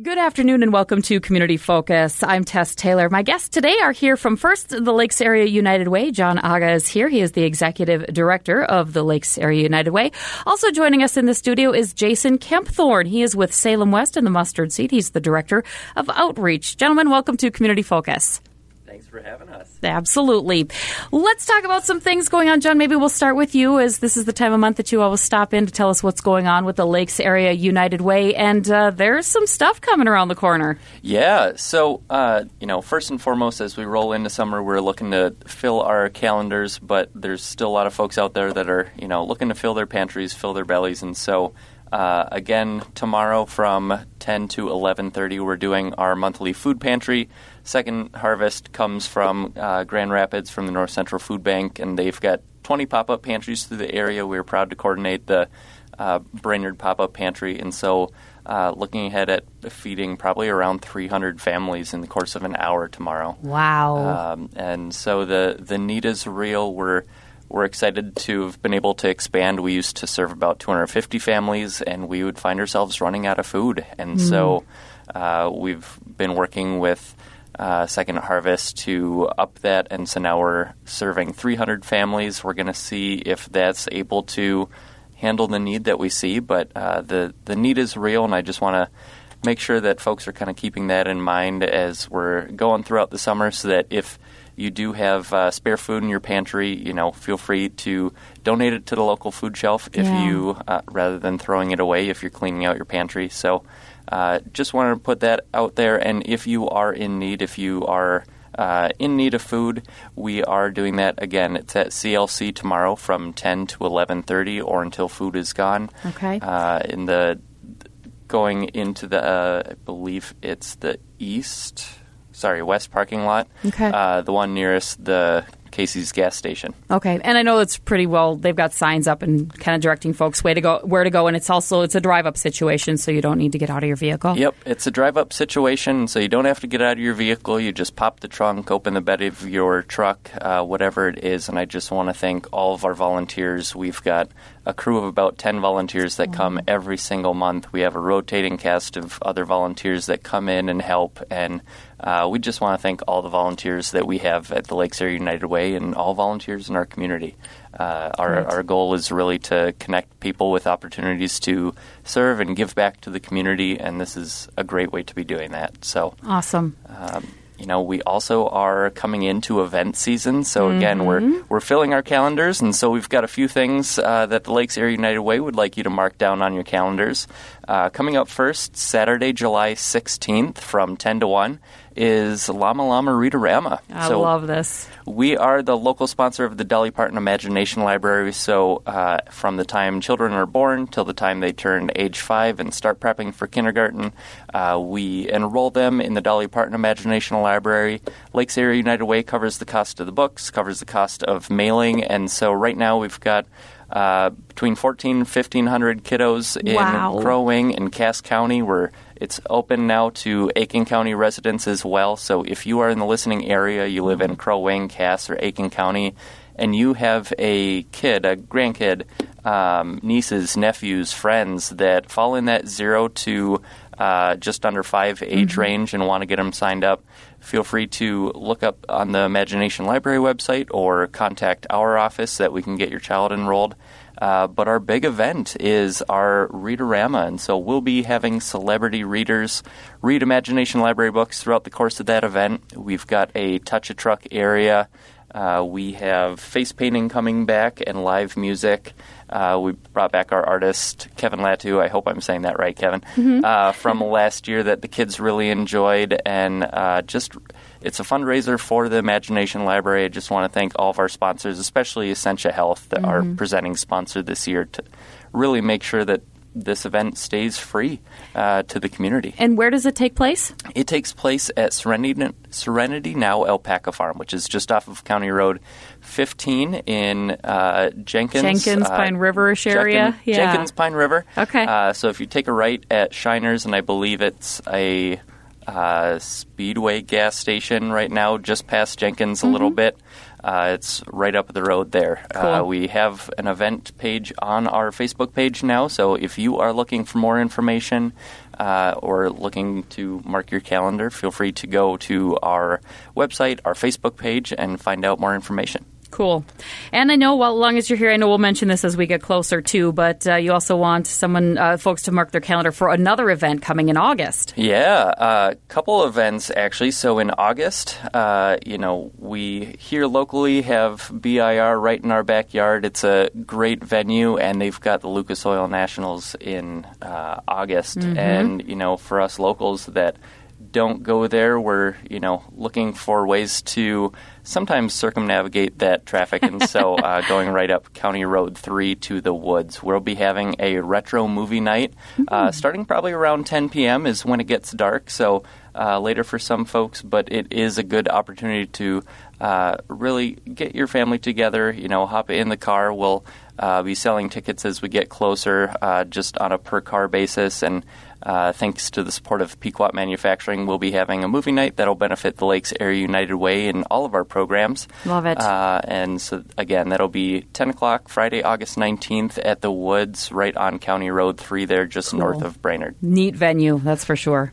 Good afternoon and welcome to Community Focus. I'm Tess Taylor. My guests today are here from first the Lakes Area United Way. John Aga is here. He is the executive director of the Lakes Area United Way. Also joining us in the studio is Jason Kempthorne. He is with Salem West and the Mustard Seed. He's the director of outreach. Gentlemen, welcome to Community Focus. Thanks for having us. Absolutely. Let's talk about some things going on. John, maybe we'll start with you as this is the time of month that you always stop in to tell us what's going on with the Lakes Area United Way. And uh, there's some stuff coming around the corner. Yeah. So, uh, you know, first and foremost, as we roll into summer, we're looking to fill our calendars, but there's still a lot of folks out there that are, you know, looking to fill their pantries, fill their bellies. And so, uh, again, tomorrow from 10 to 11:30, we're doing our monthly food pantry. Second harvest comes from uh, Grand Rapids from the North Central Food Bank, and they've got 20 pop-up pantries through the area. We're proud to coordinate the uh, Brainerd pop-up pantry, and so uh, looking ahead at feeding probably around 300 families in the course of an hour tomorrow. Wow! Um, and so the the need is real. We're we're excited to have been able to expand. We used to serve about 250 families, and we would find ourselves running out of food. And mm. so uh, we've been working with uh, Second Harvest to up that, and so now we're serving 300 families. We're going to see if that's able to handle the need that we see, but uh, the the need is real, and I just want to make sure that folks are kind of keeping that in mind as we're going throughout the summer, so that if you do have uh, spare food in your pantry, you know, feel free to donate it to the local food shelf if yeah. you, uh, rather than throwing it away if you're cleaning out your pantry. So, uh, just wanted to put that out there. And if you are in need, if you are uh, in need of food, we are doing that again. It's at CLC tomorrow from 10 to 11:30 or until food is gone. Okay. Uh, in the going into the, uh, I believe it's the east sorry, west parking lot. Okay. Uh, the one nearest the Casey's gas station. Okay, and I know it's pretty well. They've got signs up and kind of directing folks way to go, where to go, and it's also it's a drive up situation, so you don't need to get out of your vehicle. Yep, it's a drive up situation, so you don't have to get out of your vehicle. You just pop the trunk, open the bed of your truck, uh, whatever it is. And I just want to thank all of our volunteers. We've got a crew of about 10 volunteers that come every single month. We have a rotating cast of other volunteers that come in and help. And uh, we just want to thank all the volunteers that we have at the Lakes Area United Way and all volunteers in our community. Uh, our, Right. our goal is really to connect people with opportunities to serve and give back to the community, and this is a great way to be doing that. So, Awesome. um, you know, we also are coming into event season. So again, we're we're filling our calendars, and so we've got a few things uh, that the Lakes Area United Way would like you to mark down on your calendars. Uh, coming up first, Saturday, July 16th, from 10 to 1, is Llama Llama Readerama. I so love this. we are the local sponsor of the Dolly Parton Imagination Library. So, uh, from the time children are born till the time they turn age five and start prepping for kindergarten, uh, we enroll them in the Dolly Parton Imagination Library. Lakes Area United Way covers the cost of the books, covers the cost of mailing, and so right now we've got. Uh, between 14 and 1500 kiddos in Wow. Crow Wing and Cass County. We're it's open now to Aitkin County residents as well. So if you are in the listening area, you live in Crow Wing, Cass, or Aitkin County, and you have a kid, a grandkid, um, nieces, nephews, friends that fall in that zero to uh, just under five age range and want to get them signed up, feel free to look up on the Imagination Library website or contact our office so that we can get your child enrolled. Uh, but our big event is our Readerama, and so we'll be having celebrity readers read Imagination Library books throughout the course of that event. We've got a touch a truck area. Uh, we have face painting coming back and live music. Uh, we brought back our artist Kevin Latu. I hope I'm saying that right, Kevin. Uh, from last year that the kids really enjoyed, and uh, just it's a fundraiser for the Imagination Library. I just want to thank all of our sponsors, especially Essentia Health, that are presenting sponsor this year, to really make sure that this event stays free uh, to the community. And where does it take place? It takes place at Serenity, Serenity Now Alpaca Farm, which is just off of County Road 15 in uh, Jenkins. Jenkins, uh, Pine River-ish area? Jenkin- Yeah. Jenkins, Pine River. Okay. Uh, so if you take a right at Shiners, and I believe it's a uh, Speedway gas station right now, just past Jenkins a little bit. Uh, it's right up the road there. Uh, Mm-hmm. Cool. we have an event page on our Facebook page now, so if you are looking for more information, uh, or looking to mark your calendar, feel free to go to our website, our Facebook page, and find out more information. Cool. And I know, well, as long as you're here, I know we'll mention this as we get closer too, but uh, you also want someone, uh, folks to mark their calendar for another event coming in August. Yeah, a uh, couple events actually. So in August, uh, you know, we here locally have BIR right in our backyard. It's a great venue, and they've got the Lucas Oil Nationals in uh, August. Mm-hmm. And, you know, for us locals that don't go there, we're, you know, looking for ways to sometimes circumnavigate that traffic, and so uh, going right up County Road 3 to the woods. We'll be having a retro movie night uh, starting probably around 10 p.m. is when it gets dark, so uh, later for some folks, but it is a good opportunity to uh, really get your family together, you know, hop in the car. We'll uh, be selling tickets as we get closer, uh, just on a per car basis, and uh, thanks to the support of Pequot Manufacturing, we'll be having a movie night that'll benefit the Lakes Area United Way in all of our programs. Love it. Uh, and so, again, that'll be 10 o'clock Friday, August 19th at the Woods, right on County Road 3 there, just Cool. north of Brainerd. Neat venue, that's for sure.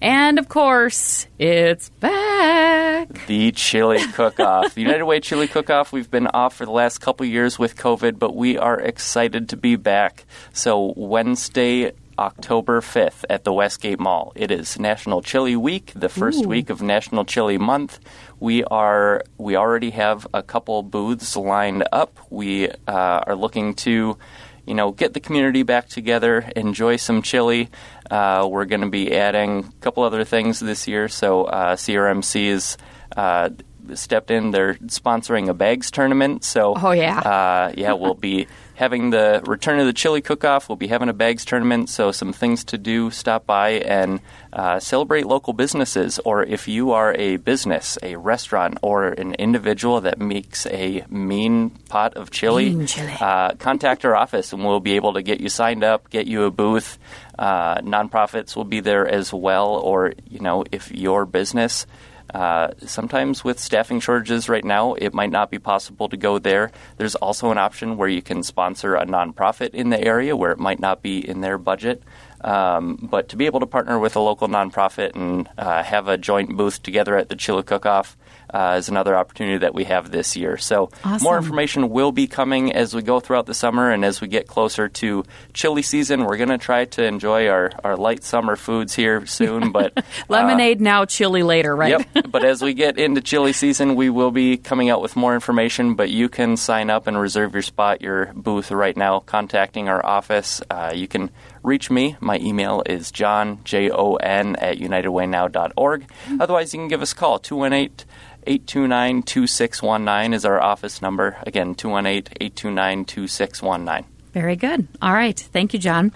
And of course, it's back. The chili cook-off, the United Way Chili Cook-off. We've been off for the last couple years with COVID, but we are excited to be back. So Wednesday, October 5th at the Westgate Mall. It is National Chili Week, the first Ooh. week of National Chili Month. We are we already have a couple booths lined up. We uh, are looking to you know, get the community back together, enjoy some chili. Uh, we're going to be adding a couple other things this year. So uh, CRMC is uh, stepped in. They're sponsoring a bags tournament. So Oh, yeah. uh, yeah, we'll be having the return of the chili cook-off. We'll be having a bags tournament. So some things to do. Stop by and uh, celebrate local businesses. Or if you are a business, a restaurant, or an individual that makes a mean pot of chili, Mean chili. uh, contact our office and we'll be able to get you signed up, get you a booth. Uh, nonprofits will be there as well, or you know, if your business. Uh, sometimes with staffing shortages right now, it might not be possible to go there. There's also an option where you can sponsor a nonprofit in the area where it might not be in their budget. Um, but to be able to partner with a local nonprofit and uh, have a joint booth together at the Chili Cook-Off uh, is another opportunity that we have this year. So Awesome. more information will be coming as we go throughout the summer and as we get closer to chili season. We're going to try to enjoy our, our light summer foods here soon, but uh, Lemonade now, chili later, right? Yep. but as we get into chili season, we will be coming out with more information. But you can sign up and reserve your spot, your booth right now, contacting our office. Uh, you can reach me. My email is john, J O N, at unitedwaynow.org. Otherwise, you can give us a call, 218 829 2619 is our office number. Again, 218 829 2619. Very good. All right. Thank you, John.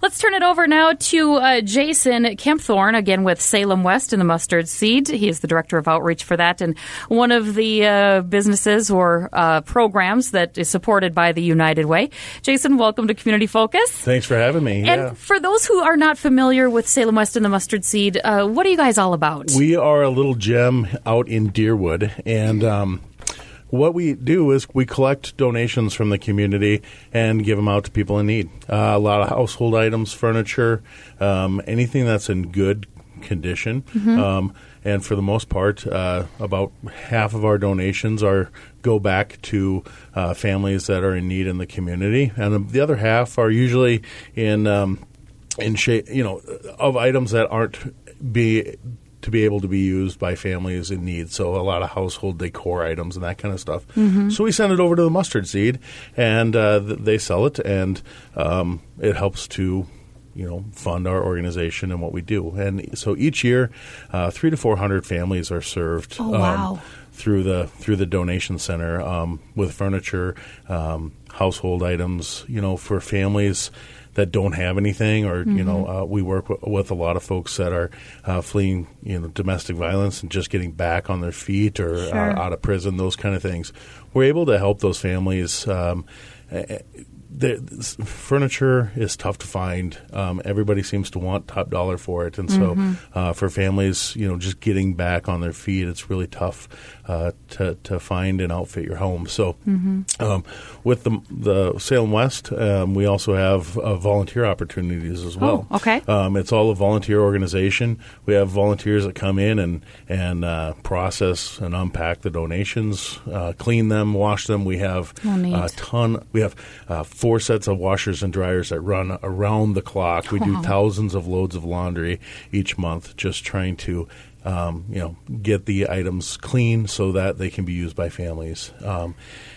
Let's turn it over now to uh, Jason Kempthorne, again with Salem West and the Mustard Seed. He is the director of outreach for that and one of the uh, businesses or uh, programs that is supported by the United Way. Jason, welcome to Community Focus. Thanks for having me. And yeah. for those who are not familiar with Salem West and the Mustard Seed, uh, what are you guys all about? We are a little gem out in Deerwood, and um, what we do is we collect donations from the community and give them out to people in need. Uh, a lot of household items, furniture, um, anything that's in good condition. Um, and for the most part, uh, about half of our donations are go back to uh, families that are in need in the community, and the other half are usually in um, in shape, you know, of items that aren't be to be able to be used by families in need. So a lot of household decor items and that kind of stuff. So we send it over to the mustard seed, and uh, th- they sell it, and um, it helps to. You know, fund our organization and what we do, and so each year, uh, three to four hundred families are served. Oh, wow. through the through the donation center um, with furniture, um, household items. You know, for families that don't have anything, or you know, Mm-hmm. uh, we work w- with a lot of folks that are uh, fleeing you know domestic violence and just getting back on their feet or Sure. uh, out of prison, those kind of things. We're able to help those families. Um, the, furniture is tough to find. Um, everybody seems to want top dollar for it, and so uh, for families, you know, just getting back on their feet, it's really tough uh, to to find and outfit your home. So, um, with the the Salem West, um, we also have uh, volunteer opportunities as well. Oh, okay. Um, it's all a volunteer organization. We have volunteers that come in and and uh, process and unpack the donations, uh, clean them, wash them. We have Oh, a ton. We have uh, four sets of washers and dryers that run around the clock. We do thousands of loads of laundry each month, just trying to. Um, you know, get the items clean so that they can be used by families. Um,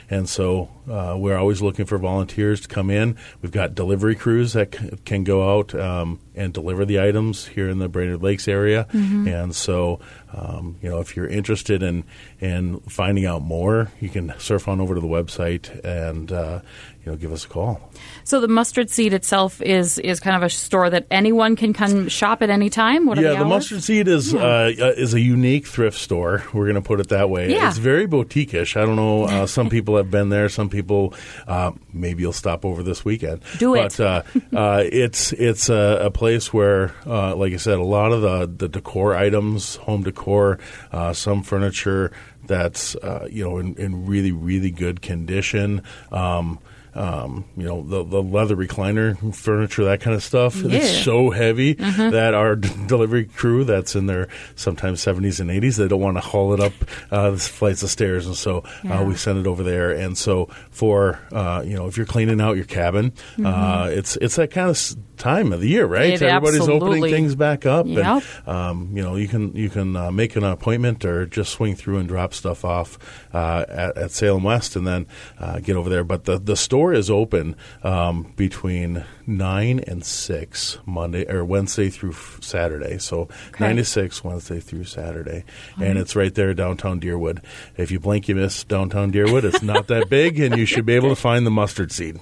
and so uh, we're always looking for volunteers to come in. We've got delivery crews that c- can go out um, and deliver the items here in the Brainerd Lakes area. And so, um, you know, if you're interested in in finding out more, you can surf on over to the website and uh, you know give us a call. So the mustard seed itself is is kind of a store that anyone can come shop at any time. What yeah, the, the mustard seed is uh, uh, is a unique thrift store. We're going to put it that way. Yeah. It's very boutique-ish. I don't know. Uh, some people have been there. Some people uh, maybe you'll stop over this weekend. Do it. But uh, uh, it's it's a, a place where, uh, like I said, a lot of the the decor items, home decor, uh, some furniture that's uh, you know in, in really really good condition. Um, um, you know the, the leather recliner furniture, that kind of stuff. Yeah. It's so heavy that our d- delivery crew, that's in their sometimes seventies and eighties, they don't want to haul it up uh, the flights of stairs, and so Yeah. uh, we send it over there. And so for uh, you know, if you're cleaning out your cabin, uh, it's it's that kind of s- time of the year, right? It Everybody's opening things back up, Yep. and um, you know, you can you can uh, make an appointment or just swing through and drop stuff off uh, at, at Salem West, and then uh, get over there. But the the store is open um, between nine and six Monday or Wednesday through f- Saturday. So nine to six Wednesday through Saturday, and it's right there downtown Deerwood. If you blink, you miss downtown Deerwood. It's not that big, and you should be able to find the mustard seed.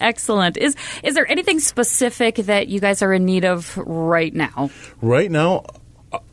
Excellent. Is is there anything specific that you guys are in need of right now? Right now,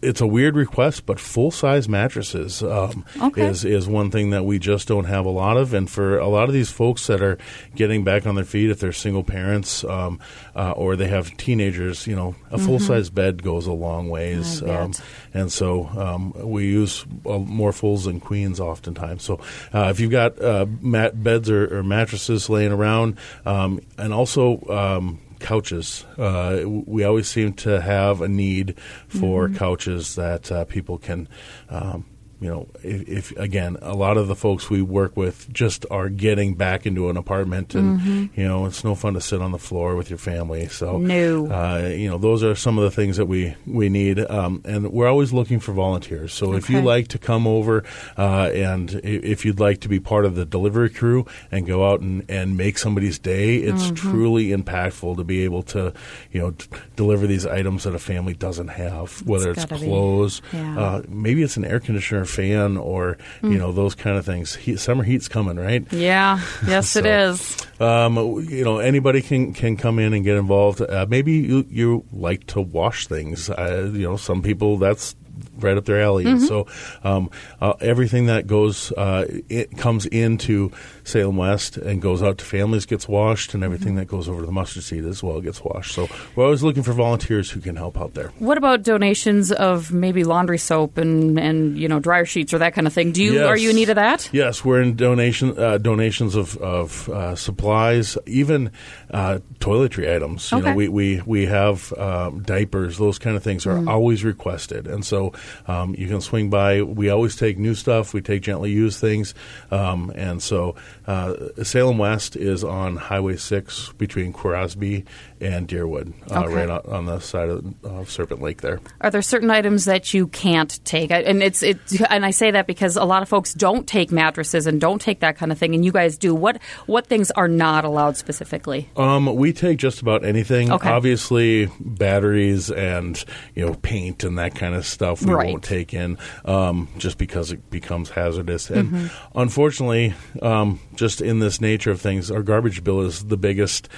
it's a weird request, but full size mattresses um, Okay. is is one thing that we just don't have a lot of. And for a lot of these folks that are getting back on their feet, if they're single parents um, uh, or they have teenagers, you know, a full size bed goes a long ways. Mm-hmm. Um, and so um, we use uh, more fulls than queens oftentimes. So uh, if you've got uh, mat beds or, or mattresses laying around, um, and also um, couches, uh, we always seem to have a need for couches that uh, people can. Um, you know, if, if again, a lot of the folks we work with just are getting back into an apartment, and you know, it's no fun to sit on the floor with your family. So, No. uh, you know, those are some of the things that we we need, um, and we're always looking for volunteers. So if you like to come over, uh, and if you'd like to be part of the delivery crew and go out and, and make somebody's day, it's Mm-hmm. truly impactful to be able to, you know, d- deliver these items that a family doesn't have, whether it's, gotta clothes, Yeah. uh, maybe it's an air conditioner, fan, or Mm. you know those kind of things. Heat, summer heat's coming, right? Yeah. Yes, it So- is. Um, you know, anybody can, can come in and get involved. Uh, maybe you, you like to wash things. Uh, you know, some people that's right up their alley. And so, um, uh, everything that goes uh, it comes into Salem West and goes out to families gets washed, and everything that goes over to the mustard seed as well gets washed. So we're always looking for volunteers who can help out there. What about donations of maybe laundry soap and, and you know dryer sheets or that kind of thing? Do you Yes. are you in need of that? Yes, we're in donation uh, donations of, of uh, supplies, even uh, toiletry items. You Okay. know, we we we have um, diapers; those kind of things are always requested, and so um, you can swing by. We always take new stuff. We take gently used things, um, and so uh, Salem West is on Highway Six between Crosby and Deerwood, uh, Okay. right on, on the side of uh, Serpent Lake there. Are there certain items that you can't take? And it's it, and I say that because a lot of folks don't take mattresses and don't take that kind of thing, and you guys do. What what things are not allowed specifically? Um, we take just about anything. Okay. Obviously, batteries and you know paint and that kind of stuff stuff we Right. won't take in um, just because it becomes hazardous. And Mm-hmm. unfortunately, um, just in this nature of things, our garbage bill is the biggest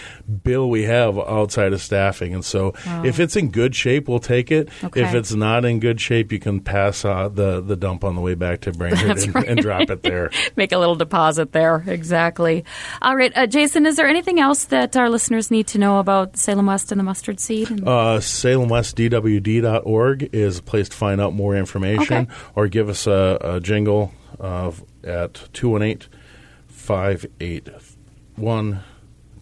bill we have outside of staffing. And so, if it's in good shape, we'll take it. Okay. If it's not in good shape, you can pass uh, the the dump on the way back to Brainerd and, and drop it there. Make a little deposit there. Exactly. All right, uh, Jason. Is there anything else that our listeners need to know about Salem West and the mustard seed? And- Uh, SalemWestDWD.org is a place to find out more information Okay. or give us a, a jingle uh, at 218 581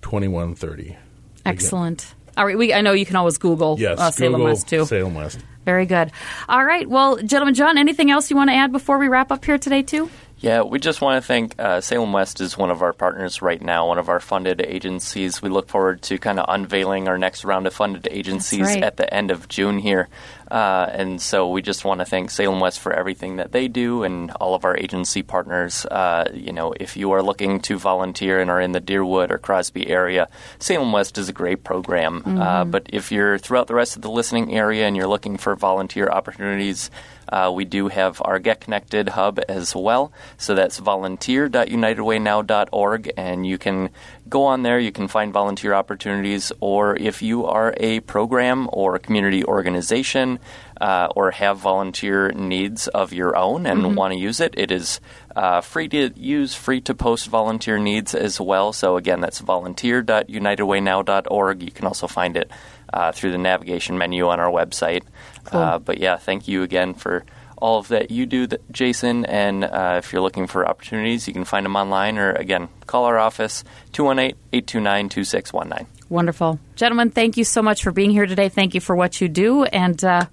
2130. Excellent. All right. We, I know you can always Google Yes, uh, Salem Google West too. Salem West. Very good. All right. Well, gentlemen, John, anything else you want to add before we wrap up here today too? Yeah, we just want to thank uh, Salem West is one of our partners right now, one of our funded agencies. We look forward to kind of unveiling our next round of funded agencies right. at the end of June here. Uh, and so we just want to thank Salem West for everything that they do and all of our agency partners. Uh, you know, if you are looking to volunteer and are in the Deerwood or Crosby area, Salem West is a great program. Uh, but if you're throughout the rest of the listening area and you're looking for volunteer opportunities, uh, we do have our Get Connected hub as well. So that's volunteer.unitedwaynow.org, and you can go on there. You can find volunteer opportunities, or if you are a program or a community organization uh, or have volunteer needs of your own and want to use it, it is uh, free to use, free to post volunteer needs as well. So again, that's volunteer.unitedwaynow.org. You can also find it uh, through the navigation menu on our website. Uh, but yeah, thank you again for all of that you do, Jason. And uh, if you're looking for opportunities, you can find them online or again, call our office 218 829 2619. Wonderful. Gentlemen, thank you so much for being here today. Thank you for what you do, and uh,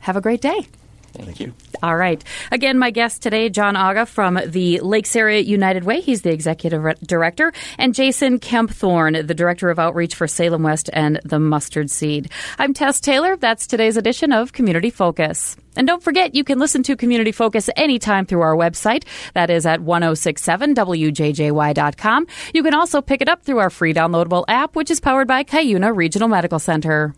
have a great day. Thank you. All right. Again, my guest today, John Aga from the Lakes Area United Way. He's the executive re- director. And Jason Kempthorne, the director of outreach for Salem West and the Mustard Seed. I'm Tess Taylor. That's today's edition of Community Focus. And don't forget, you can listen to Community Focus anytime through our website. That is at 1067wjjy.com. You can also pick it up through our free downloadable app, which is powered by Cuyuna Regional Medical Center.